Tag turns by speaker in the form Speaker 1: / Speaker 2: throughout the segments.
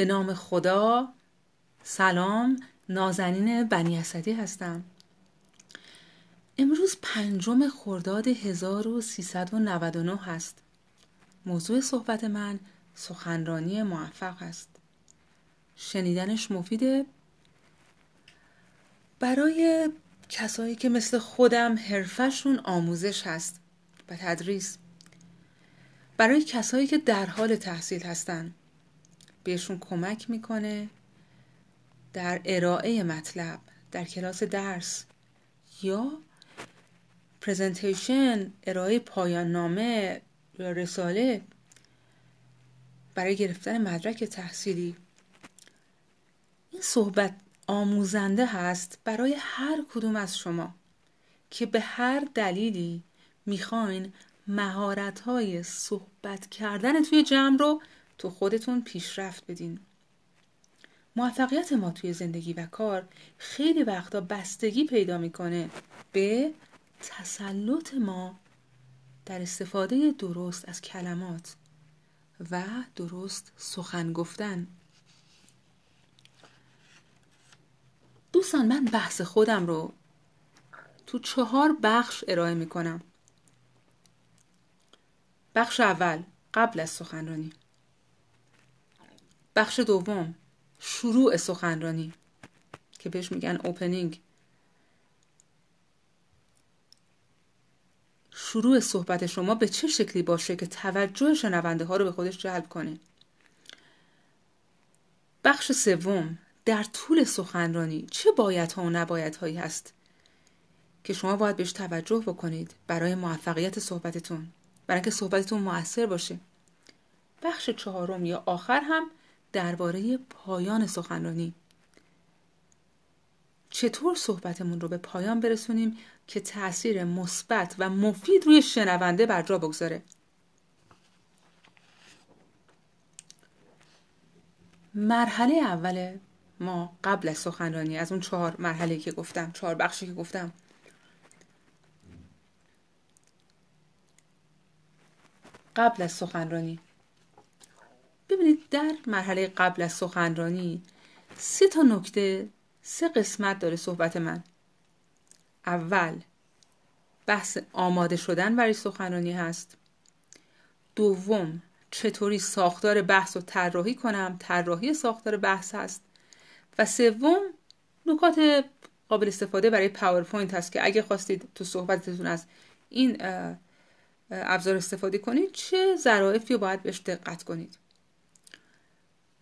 Speaker 1: به نام خدا سلام نازنین بنی اسدی هستم. امروز پنجم خرداد 1399 هست. موضوع صحبت من سخنرانی موفق است. شنیدنش مفیده. برای کسایی که مثل خودم حرفشون آموزش هست و تدریس. برای کسایی که در حال تحصیل هستن. بهشون کمک می‌کنه در ارائه مطلب در کلاس درس یا پرزنتیشن ارائه پایان نامه یا رساله برای گرفتن مدرک تحصیلی. این صحبت آموزنده هست برای هر کدوم از شما که به هر دلیلی می‌خواین مهارت های صحبت کردن توی جمع رو تو خودتون پیشرفت بدین. موفقیت ما توی زندگی و کار خیلی وقتا بستگی پیدا می‌کنه به تسلط ما در استفاده درست از کلمات و درست سخن گفتن. دوستان من بحث خودم رو تو چهار بخش ارائه می‌کنم. بخش اول قبل از سخنرانی. بخش دوم شروع سخنرانی که بهش میگن اوپنینگ شروع صحبت شما به چه شکلی باشه که توجه شنونده ها رو به خودش جلب کنه؟ بخش سوم در طول سخنرانی چه باید ها و نباید هایی هست که شما باید بهش توجه بکنید برای موفقیت صحبتتون برای اینکه صحبتتون موثر باشه؟ بخش چهارم یا آخر هم درباره پایان سخنرانی. چطور صحبتمون رو به پایان برسونیم که تاثیر مثبت و مفید روی شنونده بر جا بگذاره؟ مرحله اول ما قبل از سخنرانی از اون چهار مرحله که گفتم چهار بخشی که گفتم. قبل از سخنرانی در مرحله قبل از سخنرانی سه تا نکته سه قسمت داره صحبت من. اول بحث آماده شدن برای سخنرانی هست. دوم چطوری ساختار بحث رو طراحی کنم طراحی ساختار بحث هست. و سوم نکات قابل استفاده برای پاورپوینت هست که اگه خواستید تو صحبتتون از این ابزار استفاده کنید چه ظرایفی رو باید بهش دقت کنید.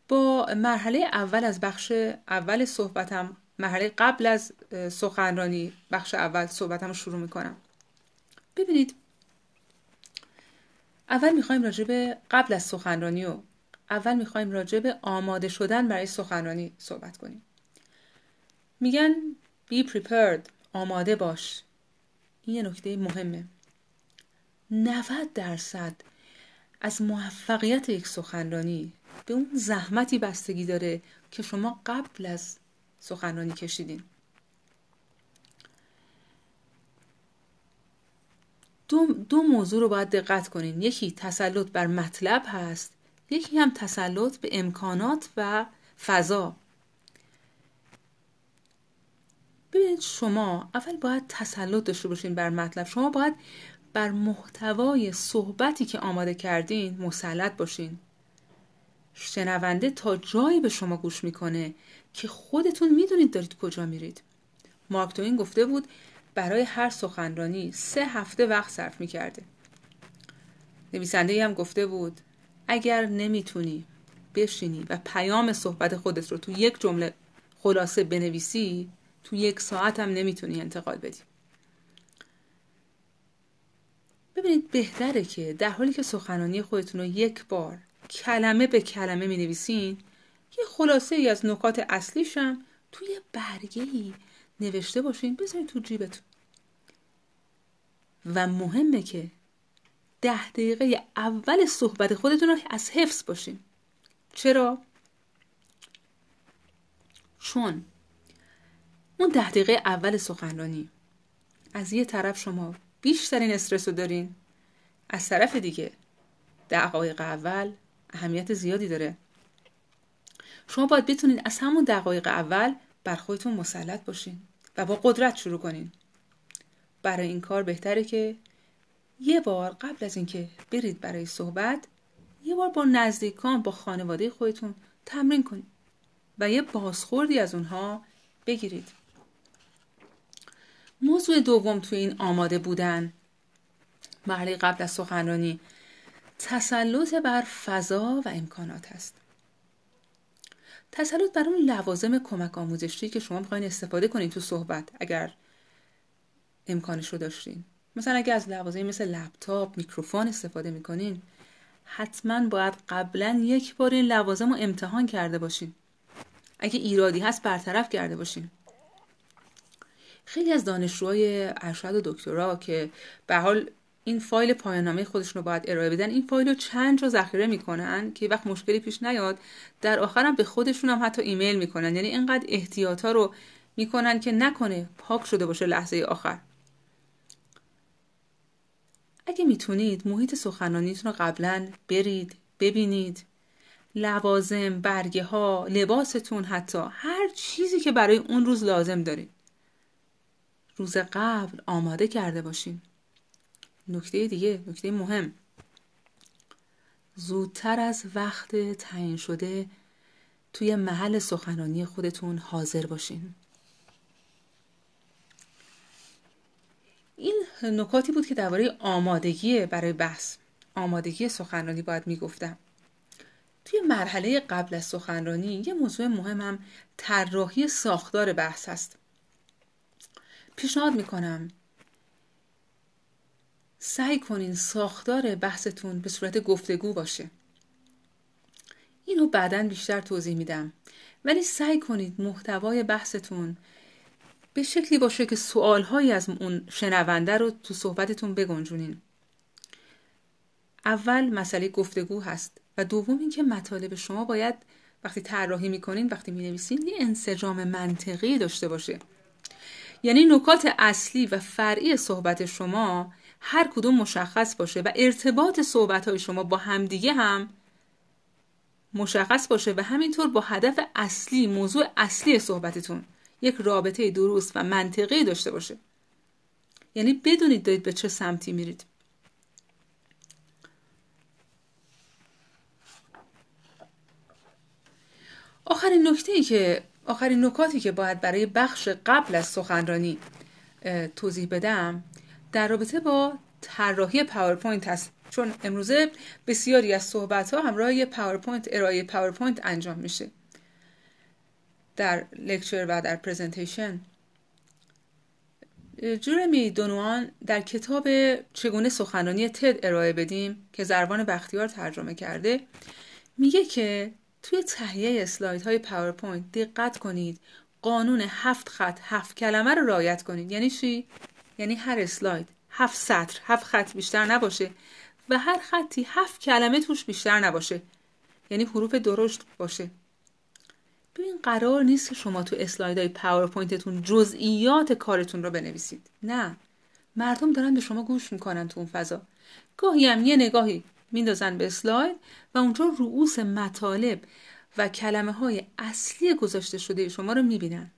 Speaker 1: با مرحله اول از بخش اول صحبتم مرحله قبل از سخنرانی بخش اول صحبتم رو شروع می‌کنم. ببینید اول می‌خوایم راجع به قبل از سخنرانی و اول می‌خوایم راجع به آماده شدن برای سخنرانی صحبت کنیم. میگن be prepared آماده باش. این یه نکته مهمه. 90 درصد از موفقیت یک سخنرانی به اون زحمتی بستگی داره که شما قبل از سخنرانی کشیدین. دو, دو موضوع رو باید دقت کنین. یکی تسلط بر مطلب هست یکی هم تسلط به امکانات و فضا. ببینید شما اول باید تسلط داشته باشین بر مطلب. شما باید بر محتوای صحبتی که آماده کردین مسلط باشین. شنونده تا جایی به شما گوش می‌کنه که خودتون می‌دونید دارید کجا میرید. مارک توین گفته بود برای هر سخنرانی سه هفته وقت صرف می‌کرده. نویسنده هم گفته بود اگر نمی‌تونی بشینی و پیام صحبت خودت رو تو یک جمله خلاصه بنویسی تو یک ساعت هم نمی‌تونی انتقال بدی. ببینید بهتره که در حالی که سخنرانی خودتون رو یک بار کلمه به کلمه می نویسین یه خلاصه ای از نکات اصلیشم توی برگه ای نوشته باشین بذارین تو جیبتون. و مهمه که ده دقیقه اول صحبت خودتون رو از حفظ باشین. چرا؟ چون اون ده دقیقه اول سخنرانی. از یه طرف شما بیشترین استرس رو دارین. از طرف دیگه دقایق اول اهمیت زیادی داره. شما باید بتونید از همون دقایق اول بر خودتون مسلط باشین و با قدرت شروع کنین. برای این کار بهتره که یه بار قبل از اینکه برید برای صحبت یه بار با نزدیکان با خانواده خودتون تمرین کنید و یه بازخوردی از اونها بگیرید. موضوع دوم توی این آماده بودن. مرحله قبل از سخنرانی. تسلط بر فضا و امکانات است. تسلط بر اون لوازم کمک آموزشی که شما می‌خواین استفاده کنید تو صحبت اگر امکانش رو داشتین. مثلا اگر از لوازمی مثل لپتاپ میکروفون استفاده می‌کنین حتما باید قبلا یک بار این لوازم رو امتحان کرده باشین. اگه ایرادی هست برطرف کرده باشین. خیلی از دانشجوهای ارشد و دکترا که به حال این فایل پایاننامه خودشون رو باید ارائه بدن. این فایل رو چند جا ذخیره می‌کنن که وقت مشکلی پیش نیاد در آخرم به خودشون هم حتی ایمیل می‌کنن. یعنی اینقدر احتیاطا رو می‌کنن که نکنه پاک شده باشه لحظه آخر. اگه می‌تونید محیط سخنرانیتون رو قبلا برید ببینید. لوازم برگه ها لباستون حتی هر چیزی که برای اون روز لازم دارید. روز قبل آماده کرده باشین. نکته دیگه نکته مهم. زودتر از وقت تعیین شده توی محل سخنرانی خودتون حاضر باشین. این نکاتی بود که درباره آمادگی برای بحث آمادگی سخنرانی باید می‌گفتم. توی مرحله قبل از سخنرانی یه موضوع مهم هم طراحی ساختار بحث هست. پیشنهاد می‌کنم سعی کنین ساختار بحثتون به صورت گفتگو باشه. اینو بعدا بیشتر توضیح میدم. ولی سعی کنید محتوای بحثتون به شکلی باشه که سوالهایی از اون شنونده رو تو صحبتتون بگنجونین. اول مسئله گفتگو هست و دوم اینکه مطالب شما باید وقتی طراحی می‌کنین وقتی می‌نویسین یه انسجام منطقی داشته باشه. یعنی نکات اصلی و فرعی صحبت شما هر کدوم مشخص باشه و ارتباط صحبت های شما با همدیگه هم مشخص باشه و همینطور با هدف اصلی موضوع اصلی صحبتتون یک رابطه درست و منطقی داشته باشه. یعنی بدونید دارید به چه سمتی میرید. آخرین نکته ای که آخرین نکاتی که باید برای بخش قبل از سخنرانی توضیح بدم در رابطه با طراحی پاورپوینت هست چون امروزه بسیاری از صحبت ها همراه پاورپوینت ارائه پاورپوینت انجام میشه. در lecture و در presentation جرمی دونوان در کتاب چگونه سخنرانی تد ارائه بدیم که زربان بختیار ترجمه کرده میگه که توی تهیه اسلاید های پاورپوینت دقت کنید قانون هفت خط هفت کلمه رو رعایت کنید. یعنی چی؟ یعنی هر اسلاید. هفت سطر. هفت خط بیشتر نباشه. و هر خطی هفت کلمه توش بیشتر نباشه. یعنی حروف درشت باشه. ببین قرار نیست که شما تو اسلایدهای پاورپوینتتون جزئیات کارتون رو بنویسید. نه. مردم دارن به شما گوش می‌کنن تو اون فضا. گاهی هم یه نگاهی میندازن به اسلاید و اونجا رؤوس مطالب و کلمه های اصلی گذاشته شده شما رو می‌بینن.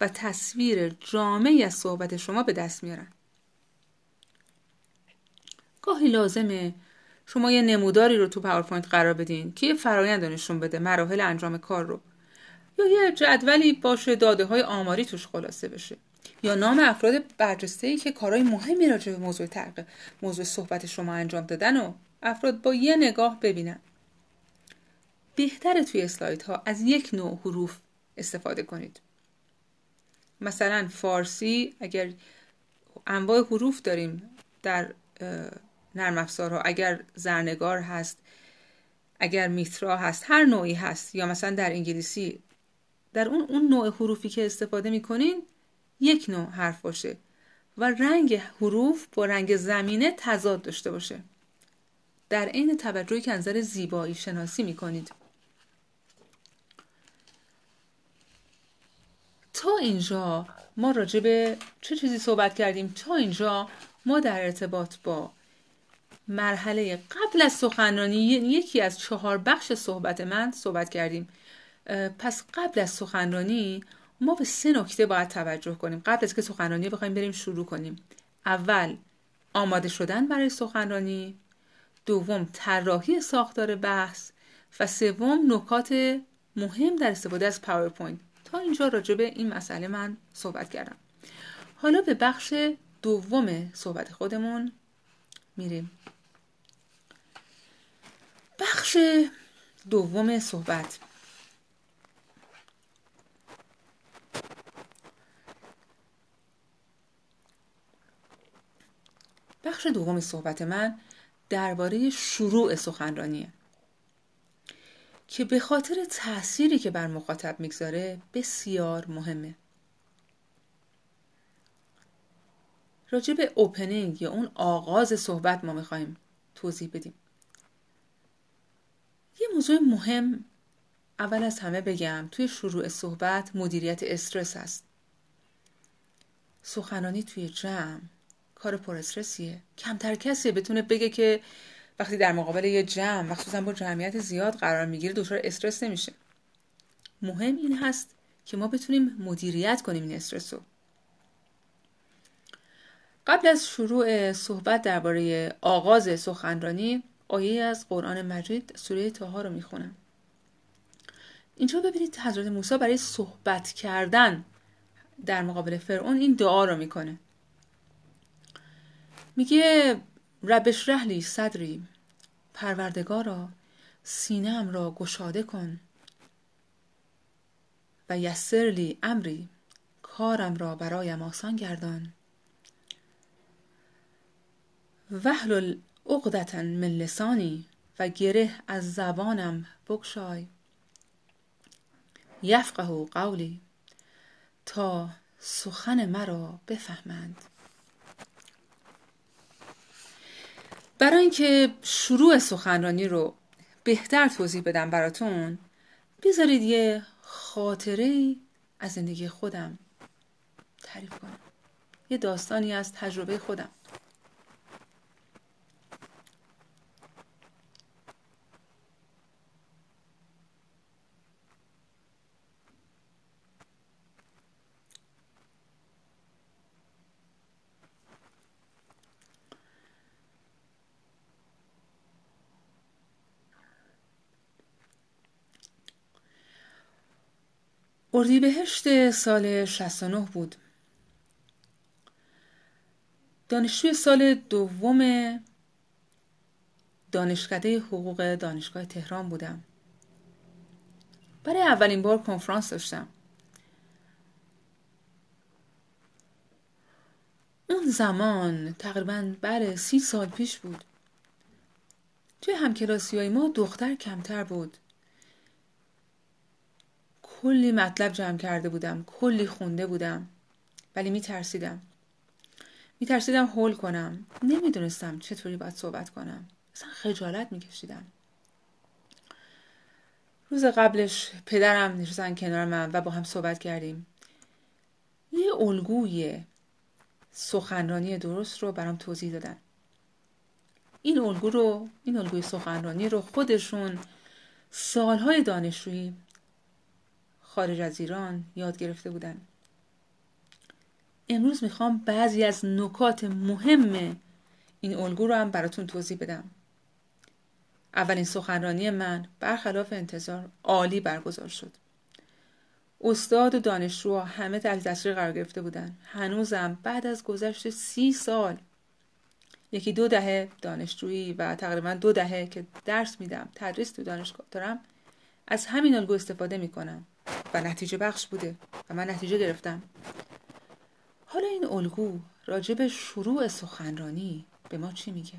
Speaker 1: و تصویر جامعی از صحبت شما به دست میارن. گاهی لازمه شما یه نموداری رو تو پاورپوینت قرار بدین که یه فرایند نشون بده مراحل انجام کار رو. یا یه جدولی باشه داده های آماری توش خلاصه بشه. یا نام افراد برجسته ای که کارهای مهمی راجع به موضوع تحقیق موضوع صحبت شما انجام دادن و افراد با یه نگاه ببینن. بهتره توی اسلاید ها از یک نوع حروف استفاده کنید. مثلا فارسی اگر انواع حروف داریم در نرم افزارها اگر زرنگار هست اگر میترا هست هر نوعی هست یا مثلا در انگلیسی در اون اون نوع حروفی که استفاده می‌کنین یک نوع حرف باشه و رنگ حروف با رنگ زمینه تضاد داشته باشه. در عین توجهی که نظر زیبایی شناسی می‌کنید. تا اینجا ما راجع به چه چیزی صحبت کردیم؟ تا اینجا ما در ارتباط با مرحله قبل از سخنرانی یکی از چهار بخش صحبت من صحبت کردیم. پس قبل از سخنرانی ما به سه نکته باید توجه کنیم. قبل از که سخنرانی بخوایم بریم شروع کنیم. اول آماده شدن برای سخنرانی. دوم طراحی ساختار بحث. و سوم نکات مهم در استفاده از پاورپوینت تا اینجا راجع به این مسئله من صحبت کردم. حالا به بخش دوم صحبت خودمون میریم. بخش دوم صحبت. بخش دوم صحبت من درباره شروع سخنرانیه. که به خاطر تأثیری که بر مخاطب می‌گذاره بسیار مهمه. راجع به اوپنینگ یا اون آغاز صحبت ما می‌خوایم توضیح بدیم. یه موضوع مهم اول از همه بگم توی شروع صحبت مدیریت استرس هست. سخنانی توی جمع کار پر استرسیه. کمتر کسی بتونه بگه که وقتی در مقابل یه جمع مخصوصا با جمعیت زیاد قرار می‌گیره دچار استرس نمیشه. مهم این هست که ما بتونیم مدیریت کنیم این استرس رو. قبل از شروع صحبت درباره آغاز سخنرانی آیه از قرآن مجید سوره تاها رو می‌خونم. اینجا ببینید حضرت موسی برای صحبت کردن در مقابل فرعون این دعا رو می‌کنه. میگه ربش رحلی صدری پروردگارا سینم را گشاده کن. و یسرلی امری کارم را برایم آسان گردان. وحل عقدتا من لسانی و گره از زبانم بگشای. یفقه قولی تا سخن مرا بفهمند. برای اینکه شروع سخنرانی رو بهتر توضیح بدم براتون بذارید یه خاطره از زندگی خودم تعریف کنم. یه داستانی از تجربه خودم. اردیبهشت سال 69 بود. دانشجوی سال دوم دانشکده حقوق دانشگاه تهران بودم. برای اولین بار کنفرانس داشتم. اون زمان تقریبا بله سی سال پیش بود. توی همکلاسی های ما دختر کمتر بود. کلی مطلب جمع کرده بودم کلی خونده بودم ولی می ترسیدم می ترسیدم هول کنم. نمی‌دونستم چطوری باید صحبت کنم. اصلا خجالت می کشیدم روز قبلش پدرم نشستن کنار من و با هم صحبت کردیم. یه الگوی سخنرانی درست رو برام توضیح دادن. این الگو رو این الگوی سخنرانی رو خودشون سالهای دانشجویی خارج از ایران یاد گرفته بودن. امروز می‌خوام بعضی از نکات مهم این الگو رو هم براتون توضیح بدم. اولین سخنرانی من برخلاف انتظار عالی برگزار شد. استاد و دانشجو همه تحت تاثیر قرار گرفته بودن. هنوزم بعد از گذشت سی سال یکی دو دهه دانشجویی و تقریبا دو دهه که درس میدم تدریس تو دانشگاه دارم از همین الگو استفاده می‌کنم. و نتیجه بخش بوده و من نتیجه گرفتم. حالا این الگو راجع به شروع سخنرانی به ما چی میگه؟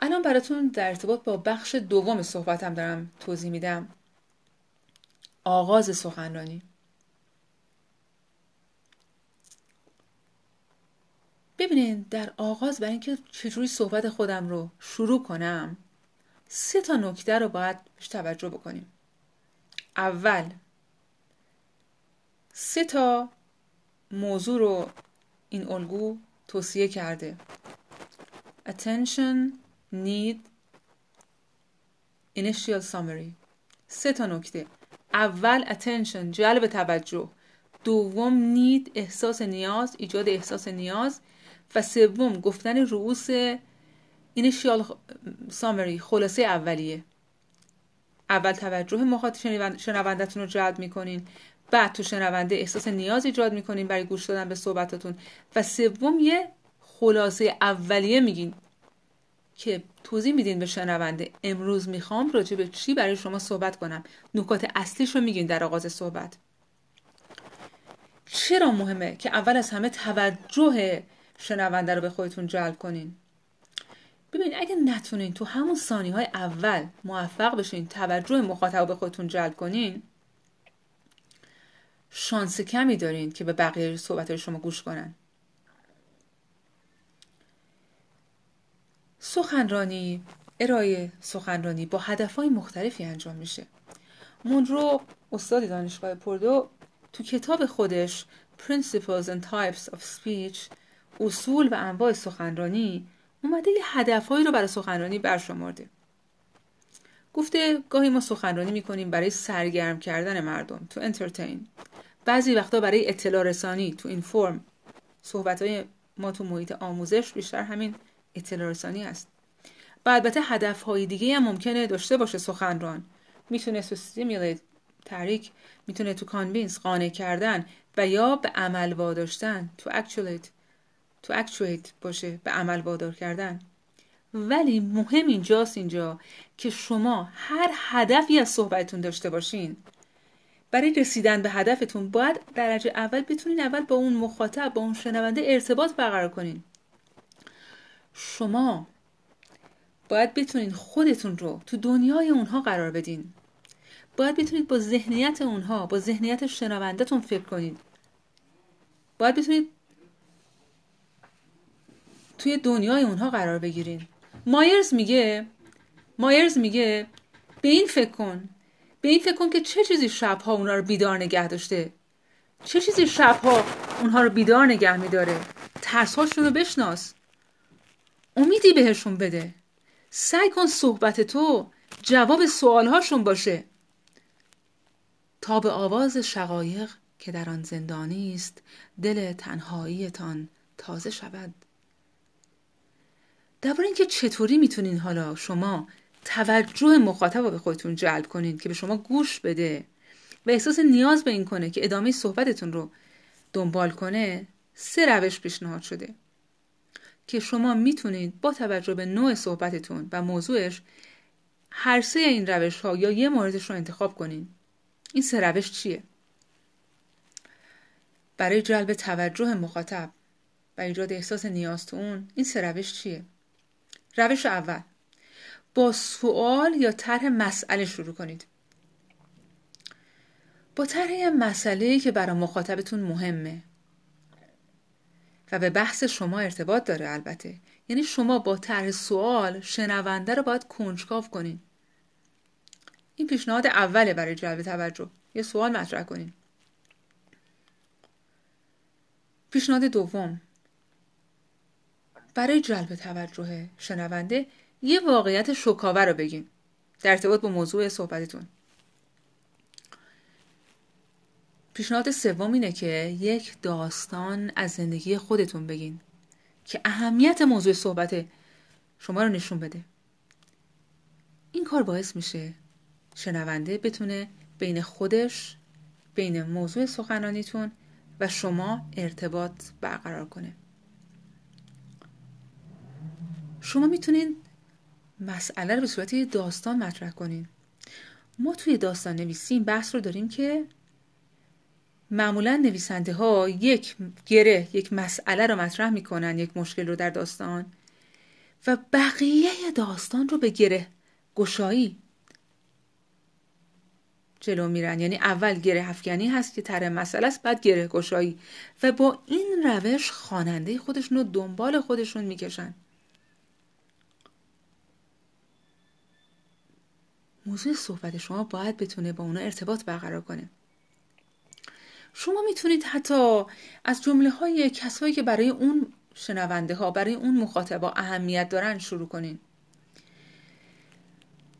Speaker 1: الان براتون در ارتباط با بخش دوم صحبتم دارم توضیح میدم. آغاز سخنرانی. ببینین در آغاز برای اینکه چجوری صحبت خودم رو شروع کنم سه تا نکته رو باید بهش توجه بکنیم. اول سه تا موضوع رو این الگو توصیه کرده. Attention need initial summary. سه تا نکته. اول attention جلب توجه. دوم نید احساس نیاز ایجاد احساس نیاز. و سوم گفتن رؤوس اینیشیال سامری خلاصه اولیه. اول توجه مخاطب شنوندتون رو جلب می‌کنین. بعد تو شنونده احساس نیاز ایجاد می‌کنین برای گوش دادن به صحبتاتون. و سوم یه خلاصه اولیه میگین که توضیح میدین به شنونده امروز می‌خوام راجع به چی برای شما صحبت کنم. نکات اصلیش رو میگین در آغاز صحبت. چرا مهمه که اول از همه توجه شنونده رو به خودتون جلب کنین. ببین اگه نتونین تو همون ثانی های اول موفق بشین توجه مخاطب به خودتون جلب کنین شانس کمی دارین که به بقیه صحبت شما گوش کنن. سخنرانی ارائه سخنرانی با هدفهای مختلفی انجام میشه. مونرو استاد دانشگاه پردو تو کتاب خودش Principles and Types of Speech اصول و انواع سخنرانی اومده یه هدفهایی رو برای سخنرانی برشمرده. گفته گاهی ما سخنرانی می‌کنیم برای سرگرم کردن مردم تو انترتین بعضی وقتا برای اطلاع رسانی تو این فرم صحبت های ما تو محیط آموزش بیشتر همین اطلاع رسانی است و البته هدف های دیگه هم ممکنه داشته باشه سخنران. می‌تونه to stimulate تحریک می‌تونه to convince قانع کردن و یا به عمل واداشتن to actuate to actuate باشه به عمل وادار کردن. ولی مهم اینجاست اینجا که شما هر هدفی از صحبتتون داشته باشین. برای رسیدن به هدفتون باید درجه اول بتونین اول با اون مخاطب با اون شنونده ارتباط برقرار کنین. شما باید بتونین خودتون رو تو دنیای اونها قرار بدین. باید بتونید با ذهنیت اونها با ذهنیت شنوندهتون فکر کنید باید بتونید توی دنیای اونها قرار بگیرین. مایرز میگه مایرز میگه به این فکر کن. به این فکر کن که چه چیزی شبها اونها رو بیدار نگه داشته. چه چیزی شبها اونها رو بیدار نگه میداره. ترسهاشون رو بشناس. امیدی بهشون بده. سعی کن صحبت تو جواب سوالهاشون باشه. تا به آواز شقایق که در آن زندانی است دل تنهاییتان تازه شود. درباره اینکه چطوری می‌تونین حالا شما توجه مخاطب رو به خودتون جلب کنین که به شما گوش بده و احساس نیاز به این کنه که ادامه صحبتتون رو دنبال کنه سه روش پیشنهاد شده که شما می‌تونید با توجه به نوع صحبتتون و موضوعش هر سه این روش ها یا یه موردش رو انتخاب کنین این سه روش چیه؟ برای جلب توجه مخاطب و ایجاد احساس نیاز تو اون این سه روش چیه؟ روش اول. با سوال یا طرح مسئله شروع کنید. با طرح مسئله که برای مخاطبتون مهمه. و به بحث شما ارتباط داره البته. یعنی شما با طرح سوال شنونده رو باید کنجکاو کنین. این پیشنهاد اوله برای جلب توجه. یه سوال مطرح کنین. پیشنهاد دوم. برای جلب توجه شنونده یه واقعیت شکاور رو بگین در ارتباط با موضوع صحبتتون. پیشنهاد سوم اینه که یک داستان از زندگی خودتون بگین که اهمیت موضوع صحبت شما رو نشون بده. این کار باعث میشه شنونده بتونه بین خودش بین موضوع سخنرانیتون و شما ارتباط برقرار کنه. شما می‌تونین مسئله رو به صورت داستان مطرح کنین. ما توی داستان نویسی این بحث رو داریم که معمولا نویسنده ها یک گره یک مسئله رو مطرح می‌کنن یک مشکل رو در داستان و بقیه داستان رو به گره گشایی جلو میرن. یعنی اول گره افکنی هست که تر مسئله است بعد گره گشایی. و با این روش خواننده خودشون رو دنبال خودشون می‌کشن. موضوع صحبت شما باید بتونه با اونا ارتباط برقرار کنه. شما می‌تونید حتی از جمله های کسایی که برای اون شنونده ها برای اون مخاطبا اهمیت دارن شروع کنین.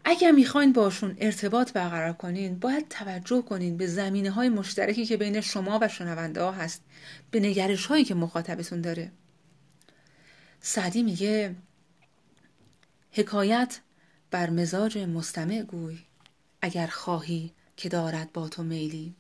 Speaker 1: اگر می‌خواین باشون ارتباط برقرار کنین باید توجه کنین به زمینه های مشترکی که بین شما و شنونده ها هست به نگرش هایی که مخاطبتون داره. سعدی میگه حکایت بر مزاج مستمع گوی اگر خواهی که دارد با تو میلی.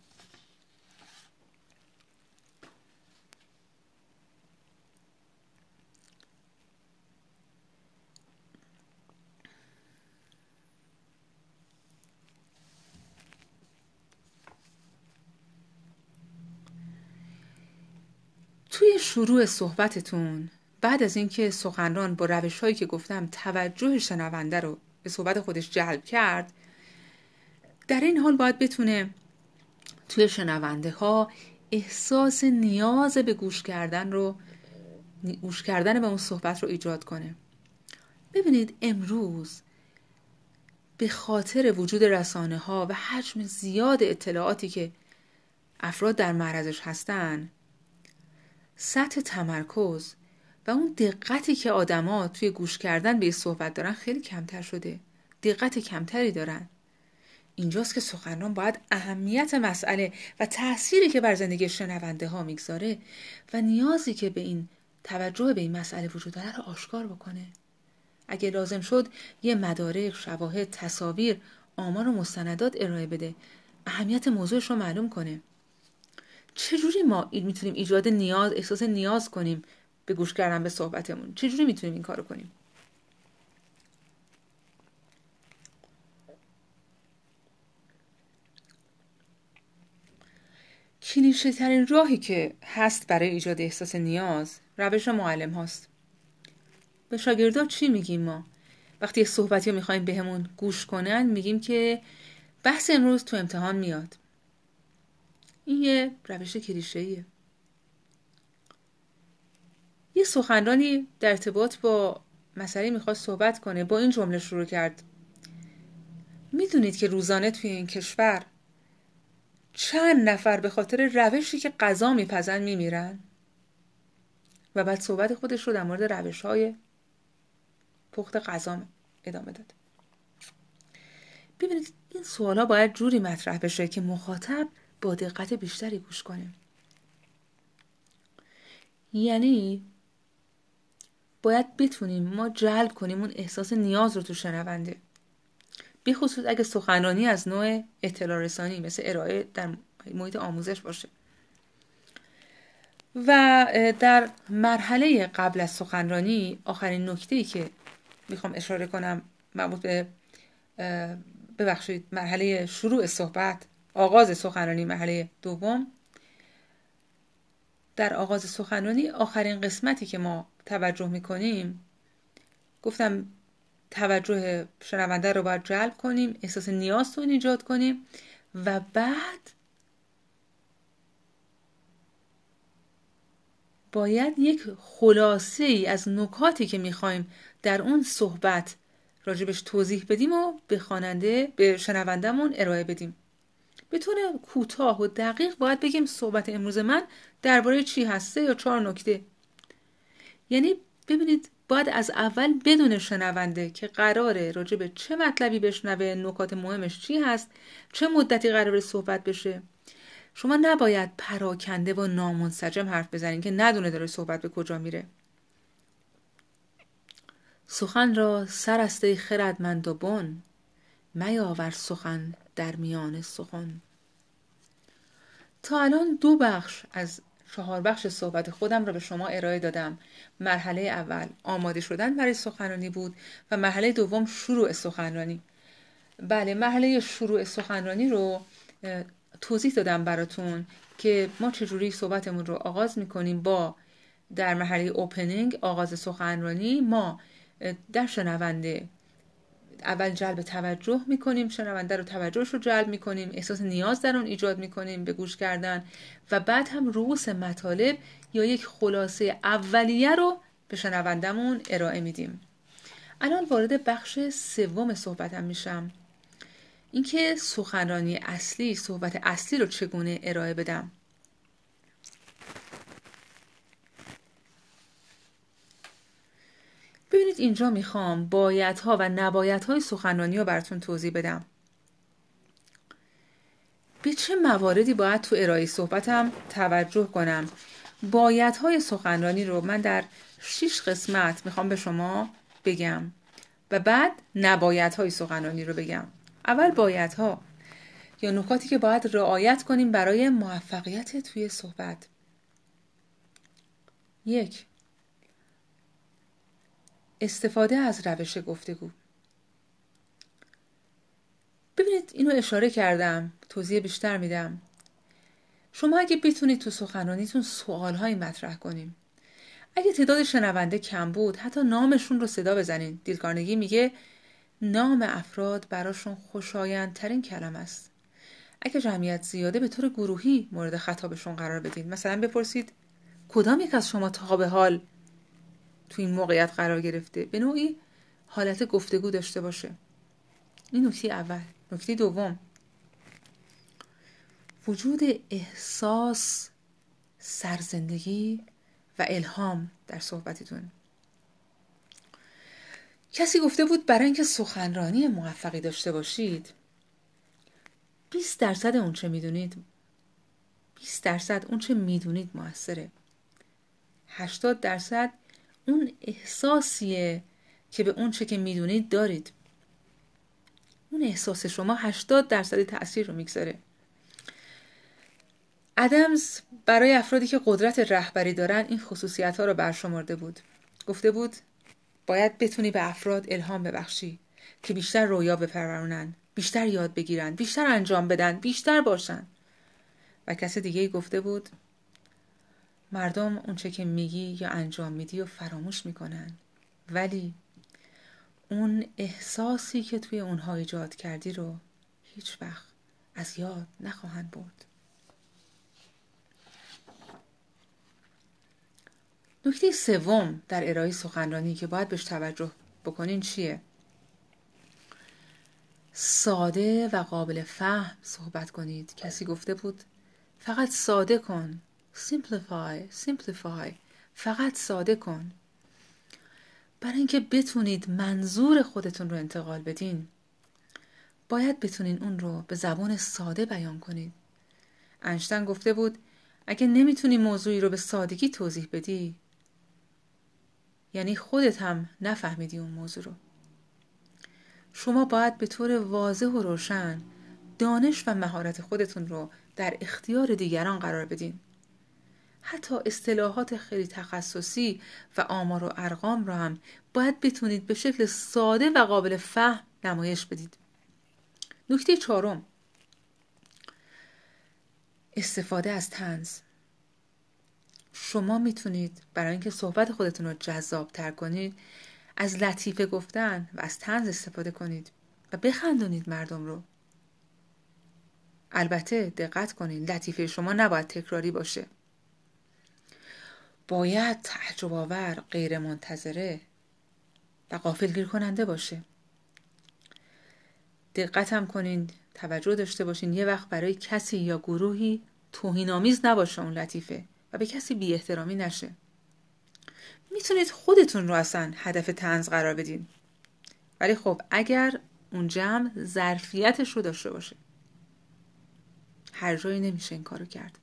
Speaker 1: توی شروع صحبتتون بعد از اینکه سخنران با روش که گفتم توجه شنونده رو به صحبت خودش جلب کرد. در این حال باید بتونه توی شنونده ها احساس نیاز به گوش کردن رو گوش کردن به اون صحبت رو ایجاد کنه. ببینید امروز به خاطر وجود رسانه ها و حجم زیاد اطلاعاتی که افراد در معرضش هستن سطح تمرکز و اون دقتی که آدما توی گوش کردن به صحبت دارن خیلی کمتر شده. دقت کمتری دارن. اینجاست که سخنران باید اهمیت مسئله و تأثیری که بر زندگی شنونده ها می‌گذاره و نیازی که به این توجه به این مسئله وجود داره رو آشکار بکنه. اگه لازم شد یه مدارک شواهد تصاویر آمار و مستندات ارائه بده. اهمیت موضوعش رو معلوم کنه. چجوری ما می‌تونیم ایجاد نیاز احساس نیاز کنیم به گوش کردن به صحبتمون. چجوری می‌تونیم این کارو کنیم؟ کلیشه ترین راهی که هست برای ایجاد احساس نیاز روش معلم هاست. به شاگردا چی میگیم ما؟ وقتی صحبتی رو می‌خوایم بهمون گوش کنن میگیم که بحث امروز تو امتحان میاد. این یه روش کلیشه‌ایه. یه سخنرانی در ارتباط با مسئله می‌خواست صحبت کنه با این جمله شروع کرد. می‌دونید که روزانه توی این کشور چند نفر به خاطر روشی که غذا میپزن میمیرن؟ و بعد صحبت خودش رو در مورد روش های پخت غذا ادامه داد. ببینید این سوالا باید جوری مطرح بشه که مخاطب با دقت بیشتری گوش کنه. یعنی باید بتونیم ما جلب کنیم اون احساس نیاز رو تو شنونده. به خصوص اگه سخنرانی از نوع اطلاع رسانی مثل ارائه در محیط آموزش باشه. و در مرحله قبل از سخنرانی آخرین نکته ای که می‌خوام اشاره کنم مربوط به ببخشید مرحله شروع صحبت آغاز سخنرانی مرحله دوم در آغاز سخنرانی آخرین قسمتی که ما توجه می‌کنیم گفتم توجه شنونده رو باید جلب کنیم احساس نیاز تو ایجاد کنیم و بعد باید یک خلاصه ای از نکاتی که می‌خوایم در اون صحبت راجبش توضیح بدیم و به خواننده به شنوندهمون ارائه بدیم. به طور کوتاه و دقیق باید بگیم صحبت امروز من درباره چی هسته یا چهار نکته. یعنی ببینید باید از اول بدون شنونده که قراره راجع به چه مطلبی بشنوه نکات مهمش چی هست چه مدتی قراره صحبت بشه. شما نباید پراکنده و نامنسجم حرف بزنین که ندونه داره صحبت به کجا میره. سخن را سرسته خردمند و بن میاور سخن. در میان سخن. تا الان دو بخش از چهار بخش صحبت خودم را به شما ارائه دادم. مرحله اول آماده شدن برای سخنرانی بود و مرحله دوم شروع سخنرانی. بله مرحله شروع سخنرانی رو توضیح دادم براتون که ما چجوری صحبتمون رو آغاز می‌کنیم با در مرحله اوپنینگ آغاز سخنرانی ما در شنونده اول جلب توجه می‌کنیم شنونده رو توجهش رو جلب می‌کنیم احساس نیاز در اون ایجاد می‌کنیم به گوش کردن و بعد هم رؤوس مطالب یا یک خلاصه اولیه رو به شنوندمون ارائه میدیم. الان وارد بخش سوم صحبتم میشم. اینکه سخنرانی اصلی صحبت اصلی رو چگونه ارائه بدم؟ ببینید اینجا می‌خوام بایدها و نبایدهای سخنرانی رو براتون توضیح بدم. به چه مواردی باید تو ارائه صحبتم توجه کنم؟ بایدهای سخنرانی رو من در شیش قسمت می‌خوام به شما بگم و بعد نبایدهای سخنرانی رو بگم. اول بایدها یا نکاتی که باید رعایت کنیم برای موفقیت توی صحبت. یک استفاده از روش گفتگو. ببینید اینو اشاره کردم توضیح بیشتر میدم. شما اگه بتونید تو سخنرانیتون سوالهایی مطرح کنیم. اگه تعداد شنونده کم بود حتی نامشون رو صدا بزنین. دیلکارنگی میگه نام افراد براشون خوشایندترین کلم است. اگه جمعیت زیاده به طور گروهی مورد خطابشون قرار بدین. مثلا بپرسید کدام یک از شما تا به حال تو این موقعیت قرار گرفته. به نوعی حالت گفتگو داشته باشه. این نکته اول. نکته دوم. وجود احساس سرزندگی و الهام در صحبتتون. کسی گفته بود برای اینکه سخنرانی موفقی داشته باشید 20 درصد اون چه می‌دونید 20 درصد اون چه می‌دونید موثره. 80 درصد اون احساسیه که به اون چه که می‌دونید دارید. اون احساس شما 80 درصد تاثیر رو می‌گذاره. ادمز برای افرادی که قدرت رهبری دارن این خصوصیت ها رو برشمرده بود. گفته بود باید بتونی به افراد الهام ببخشی که بیشتر رویا بپرورونن بیشتر یاد بگیرن بیشتر انجام بدن بیشتر باشن. و کسی دیگه گفته بود مردم اونچه که میگی یا انجام میدی و فراموش می‌کنن. ولی اون احساسی که توی اونها ایجاد کردی رو هیچ وقت از یاد نخواهند برد. نکته سوم در ارائه سخنرانی که باید بهش توجه بکنین چیه؟ ساده و قابل فهم صحبت کنید. کسی گفته بود فقط ساده کن. Simplify simplify. فقط ساده کن. برای اینکه بتونید منظور خودتون رو انتقال بدین باید بتونین اون رو به زبان ساده بیان کنید. انشتن گفته بود اگه نمی‌تونی موضوعی رو به سادگی توضیح بدی یعنی خودت هم نفهمیدی اون موضوع رو. شما باید به طور واضح و روشن دانش و مهارت خودتون رو در اختیار دیگران قرار بدین. حتی اصطلاحات خیلی تخصصی و آمار و ارقام را هم باید بتونید به شکل ساده و قابل فهم نمایش بدید. نکته چهارم. استفاده از تنز شما می‌تونید برای اینکه صحبت خودتون رو جذاب تر کنید از لطیفه گفتن و از تنز استفاده کنید و بخندونید مردم رو. البته دقت کنید لطیفه شما نباید تکراری باشه. باید تعجب آور غیر منتظره و قافلگیر کننده باشه. دقت هم کنین توجه داشته باشین. یه وقت برای کسی یا گروهی توهینآمیز نباشه اون لطیفه و به کسی بی احترامی نشه. می‌تونید خودتون رو اصلا هدف تنز قرار بدین. ولی خب اگر اون جمع ظرفیتش رو داشته باشه. هر جایی نمیشه این کارو کرد.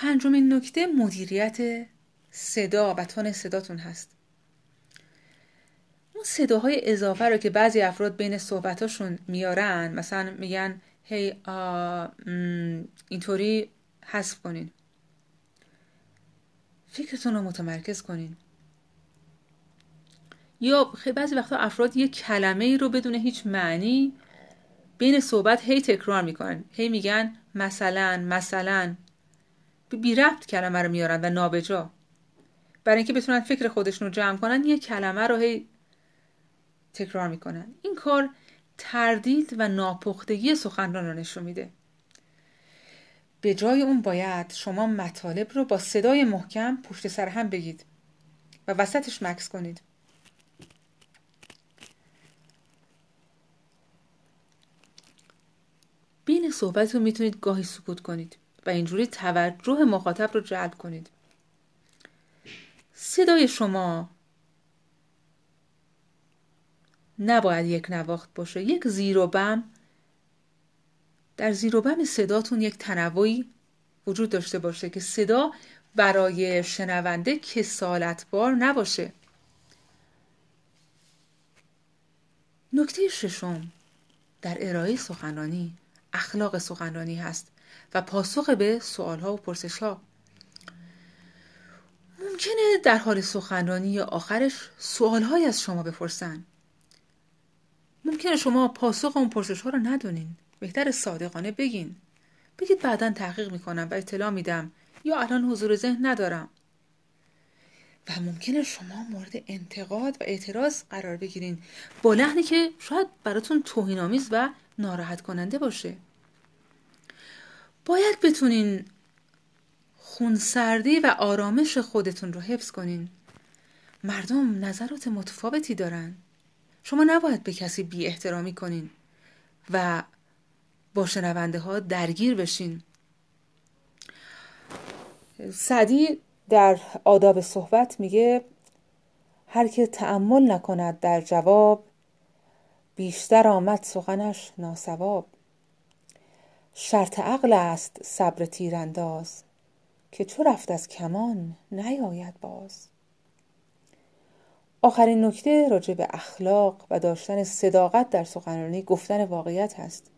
Speaker 1: پنجمین نکته مدیریت صدا و تون صداتون هست. اون صداهای اضافه رو که بعضی افراد بین صحبتاشون میارن مثلا میگن هی اینطوری حذف کنین. فکرتون رو متمرکز کنین. یا بعضی وقتا افراد یه کلمه ای رو بدون هیچ معنی بین صحبت هی تکرار می‌کنن. هی میگن مثلا مثلا. بی ربط کلمه رو میارن و نابجا. برای اینکه بتونن فکر خودشون رو جمع کنن یه کلمه رو هی تکرار می‌کنن. این کار تردید و ناپختگی سخنران رو نشون میده. به جای اون باید شما مطالب رو با صدای محکم پشت سر هم بگید و وسطش مکس کنید. بین صحبت رو می‌تونید گاهی سکوت کنید. و اینجوری توجه مخاطب رو جلب کنید. صدای شما نباید یک نواخت باشه. یک زیر و بم در زیر و بم صداتون یک تنوعی وجود داشته باشه که صدا برای شنونده کسالت بار نباشه. نکته ششم در ارائه سخنرانی اخلاق سخنرانی هست. و پاسخ به سوالها و پرسشها. ممکنه در حال سخنرانی یا آخرش سوالهایی از شما بپرسن. ممکنه شما پاسخ اون پرسش ها رو ندونین. بهتر صادقانه بگین. بگید بعدا تحقیق می‌کنم و اطلاع میدم یا الان حضور ذهن ندارم. و ممکنه شما مورد انتقاد و اعتراض قرار بگیرین. با لحنی که شاید براتون توهینآمیز و ناراحت کننده باشه. باید بتونین خونسردی و آرامش خودتون رو حفظ کنین. مردم نظرات متفاوتی دارن. شما نباید به کسی بی احترامی کنین و با شنونده ها درگیر بشین. سعدی در آداب صحبت میگه هر که تأمل نکند در جواب بیشتر آمد سخنش ناسواب. شرط عقل است صبر تیرانداز که چو رفت از کمان نیاید باز. آخرین نکته راجع به اخلاق و داشتن صداقت در سخنرانی گفتن واقعیت هست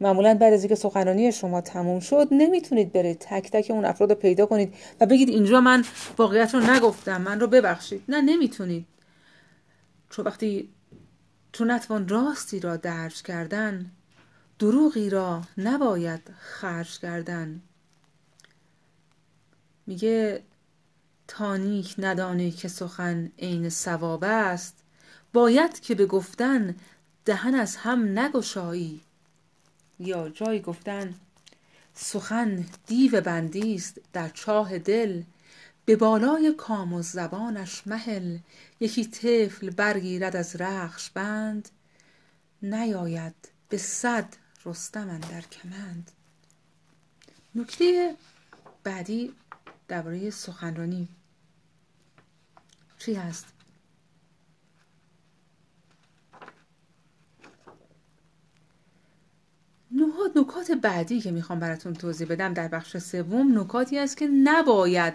Speaker 1: معمولا بعد از اینکه سخنرانی شما تموم شد نمی‌تونید برید تک تک اون افراد رو پیدا کنید و بگید اینجا من واقعیت رو نگفتم من رو ببخشید. نه نمی‌تونید. چون وقتی تو نتوان راستی را درج کردن دروغی را نباید خرج کردن. میگه تانیک ندانی که سخن عین ثواب است. باید که به گفتن دهن از هم نگشایی. یا جایی گفتن سخن دیو بندی است در چاه دل. به بالای کام و زبانش مهل. یکی طفل برگیرد از رخش بند. نیاید به صد رستم در کمند. نکته بعدی درباره سخنرانی. چی هست؟ نکات بعدی که می‌خوام براتون توضیح بدم در بخش سوم نکاتی است که نباید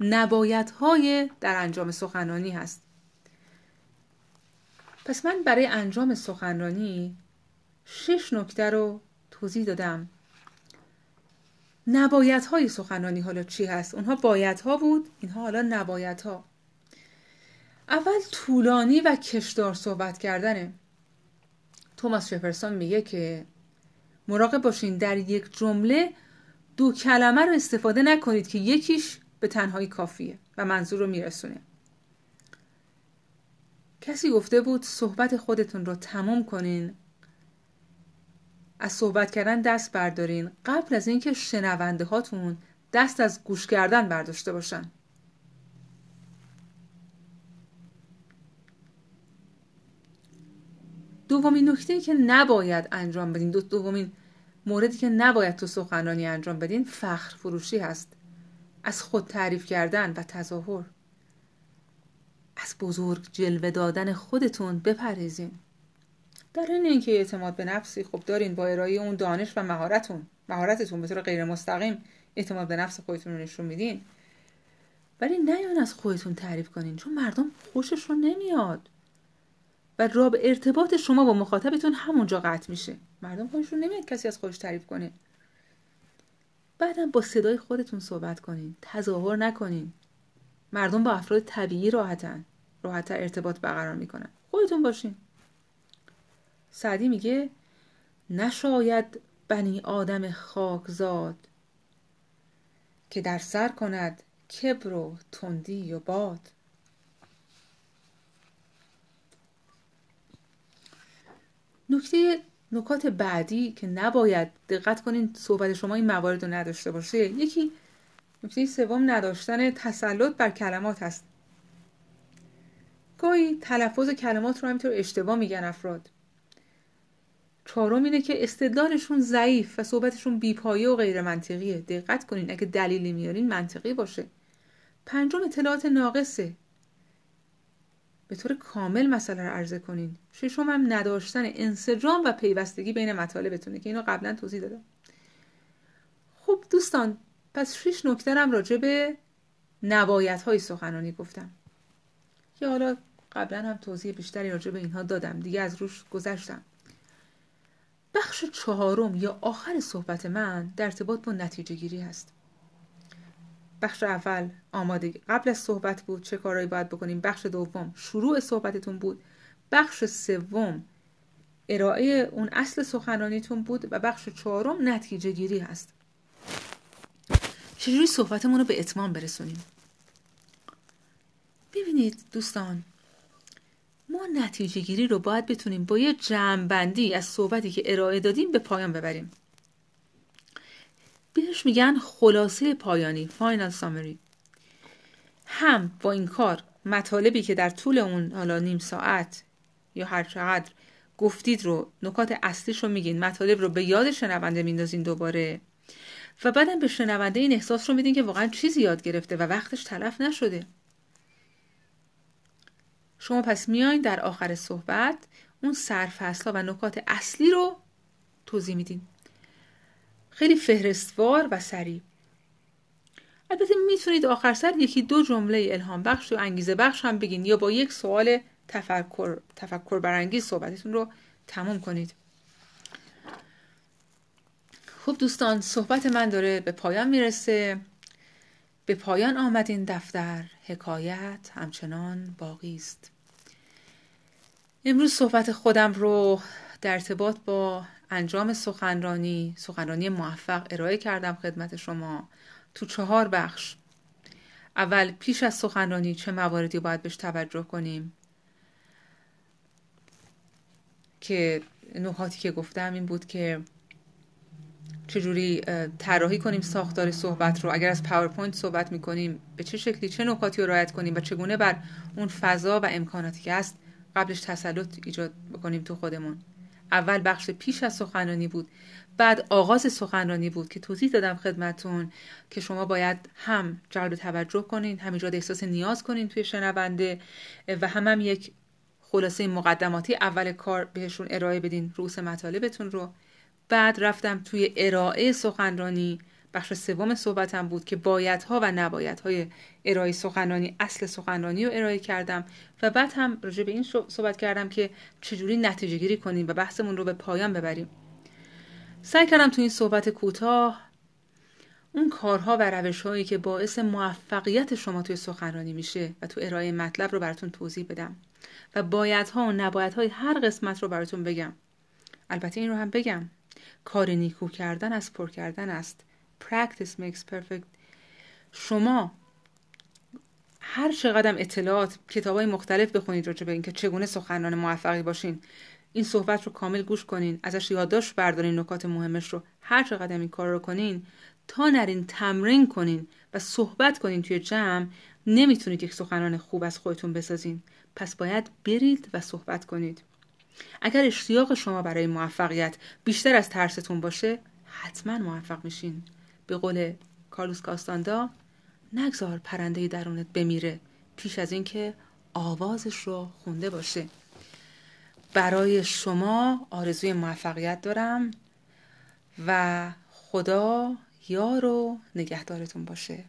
Speaker 1: نبایدهای در انجام سخنرانی هست. پس من برای انجام سخنرانی شش نکته رو توضیح دادم. نبایدهای سخنرانی حالا چی هست؟ اونها بایدها بود اینها حالا نبایدها. اول طولانی و کشدار صحبت کردنه. توماس شفرسون میگه که مراقب باشین در یک جمله دو کلمه رو استفاده نکنید که یکیش به تنهایی کافیه و منظور رو میرسونه. کسی گفته بود صحبت خودتون رو تمام کنین. از صحبت کردن دست بردارین قبل از اینکه شنونده هاتون دست از گوش کردن برداشته باشن. دومین نکته که نباید انجام بدین دو دومین موردی که نباید تو سخنرانی انجام بدین فخر فروشی هست. از خود تعریف کردن و تظاهر. از بزرگ جلوه دادن خودتون بپرهیزین. در این اینکه اعتماد به نفسی. خب دارین با ارائه اون دانش و مهارتون مهارتتون به طور غیر مستقیم اعتماد به نفس خودتون رو نشون میدین. ولی نیان از خودتون تعریف کنین چون مردم خوششون نمیاد. و راب ارتباط شما با مخاطبتون همونجا قطع میشه. مردم خودشون نمیاد کسی از خودش تعریف کنه. بعدم با صدای خودتون صحبت کنین تظاهر نکنین. مردم با افراد طبیعی راحتن راحتتر ارتباط برقرار می‌کنن. خودتون باشین. سعدی میگه نشاید بنی آدم خاکزاد که در سر کند کبر و تندی و باد. نکته نکات بعدی که نباید دقت کنین صحبت شما این موارد رو نداشته باشه. یکی نکته سوم نداشتن تسلط بر کلمات هست گاهی تلفظ کلمات رو همینطور اشتباه میگن افراد. چهارم اینه که استدلالشون ضعیف و صحبتشون بیپایه و غیر منطقیه. دقت کنین اگه دلیلی میارین منطقی باشه. پنجم اطلاعات ناقصه. به طور کامل مسئله رو عرضه کنین. ششم هم نداشتن انسجام و پیوستگی بین مطالبتونه که اینو قبلا توضیح دادم. خب دوستان پس شش نکته هم راجع به نبایت های سخنانی گفتم. که حالا قبلا هم توضیح بیشتری راجع به اینها دادم. دیگه از روش گذشتم. بخش چهارم یا آخر صحبت من در ارتباط با نتیجه گیری هست. بخش اول آماده قبل از صحبت بود چه کارهایی باید بکنیم. بخش دوم شروع صحبتتون بود. بخش سوم ارائه اون اصل سخنرانیتون بود و بخش چهارم نتیجه گیری هست. چجوری صحبتمون رو به اتمام برسونیم؟ ببینید دوستان ما نتیجه گیری رو باید بتونیم با یه جمعبندی از صحبتی که ارائه دادیم به پایان ببریم. بهش میگن خلاصه پایانی فاینال سامری هم با این کار مطالبی که در طول اون حالا نیم ساعت یا هر چقدر گفتید رو نکات اصلیش رو میگین مطالب رو به یاد شنونده میندازین دوباره و بعدم به شنونده این احساس رو میدین که واقعا چیزی یاد گرفته و وقتش تلف نشده. شما پس میاین در آخر صحبت اون سرفصل و نکات اصلی رو توضیح میدین. خیلی فهرستوار و سریع. البته می‌تونید آخر سر یکی دو جمله الهام بخش و انگیزه بخش هم بگین یا با یک سوال تفکر تفکر برانگیز صحبتتون رو تموم کنید. خب دوستان صحبت من داره به پایان می‌رسه. به پایان آمد این دفتر. حکایت همچنان باقی است. امروز صحبت خودم رو در ارتباط با انجام سخنرانی سخنرانی موفق ارائه کردم خدمت شما. تو چهار بخش. اول پیش از سخنرانی چه مواردی باید بهش توجه کنیم؟ که نکاتی که گفتم این بود که چجوری طراحی کنیم ساختار صحبت رو؟ اگر از پاورپوینت صحبت می‌کنیم به چه شکلی چه نکاتی رو رعایت کنیم و چگونه بر اون فضا و امکاناتی که هست قبلش تسلط ایجاد بکنیم تو خودمون؟ اول بخش پیش از سخنرانی بود بعد آغاز سخنرانی بود که توضیح دادم خدمتتون که شما باید هم جلب توجه کنین هم ایجاد احساس نیاز کنین توی شنونده و هم هم یک خلاصه مقدماتی اول کار بهشون ارائه بدین روس مطالبتون رو. بعد رفتم توی ارائه سخنرانی. بخش سوم صحبتم بود که بایدها و نبایدهای ارائه سخنرانی اصل سخنرانی رو ارائه کردم و بعد هم راجع به این صحبت کردم که چجوری نتیجه گیری کنیم و بحثمون رو به پایان ببریم. سعی کردم تو این صحبت کوتاه اون کارها و روش هایی که باعث موفقیت شما توی سخنرانی میشه و تو ارائه مطلب رو براتون توضیح بدم و بایدها و نبایدهای هر قسمت رو براتون بگم. البته این رو هم بگم. کار نیکو کردن از پر کردن است. Practice makes perfect. شما هر چقدر اطلاعات کتاب های مختلف بخونید راجع به اینکه چگونه سخنران موفقی باشین این صحبت رو کامل گوش کنین ازش یادداشت بردارین نکات مهمش رو. هر چقدر این کار رو کنین تا نرین تمرین کنین و صحبت کنین توی جمع نمی‌تونید یک سخنران خوب از خودتون بسازین. پس باید برید و صحبت کنید. اگر اشتیاق شما برای موفقیت بیشتر از ترستون باشه حتما موفق میشین. به قول کارلوس کاستاندا نگذار پرنده درونت بمیره پیش از اینکه آوازش رو خونده باشه. برای شما آرزوی موفقیت دارم و خدا یار و نگهدارتون باشه.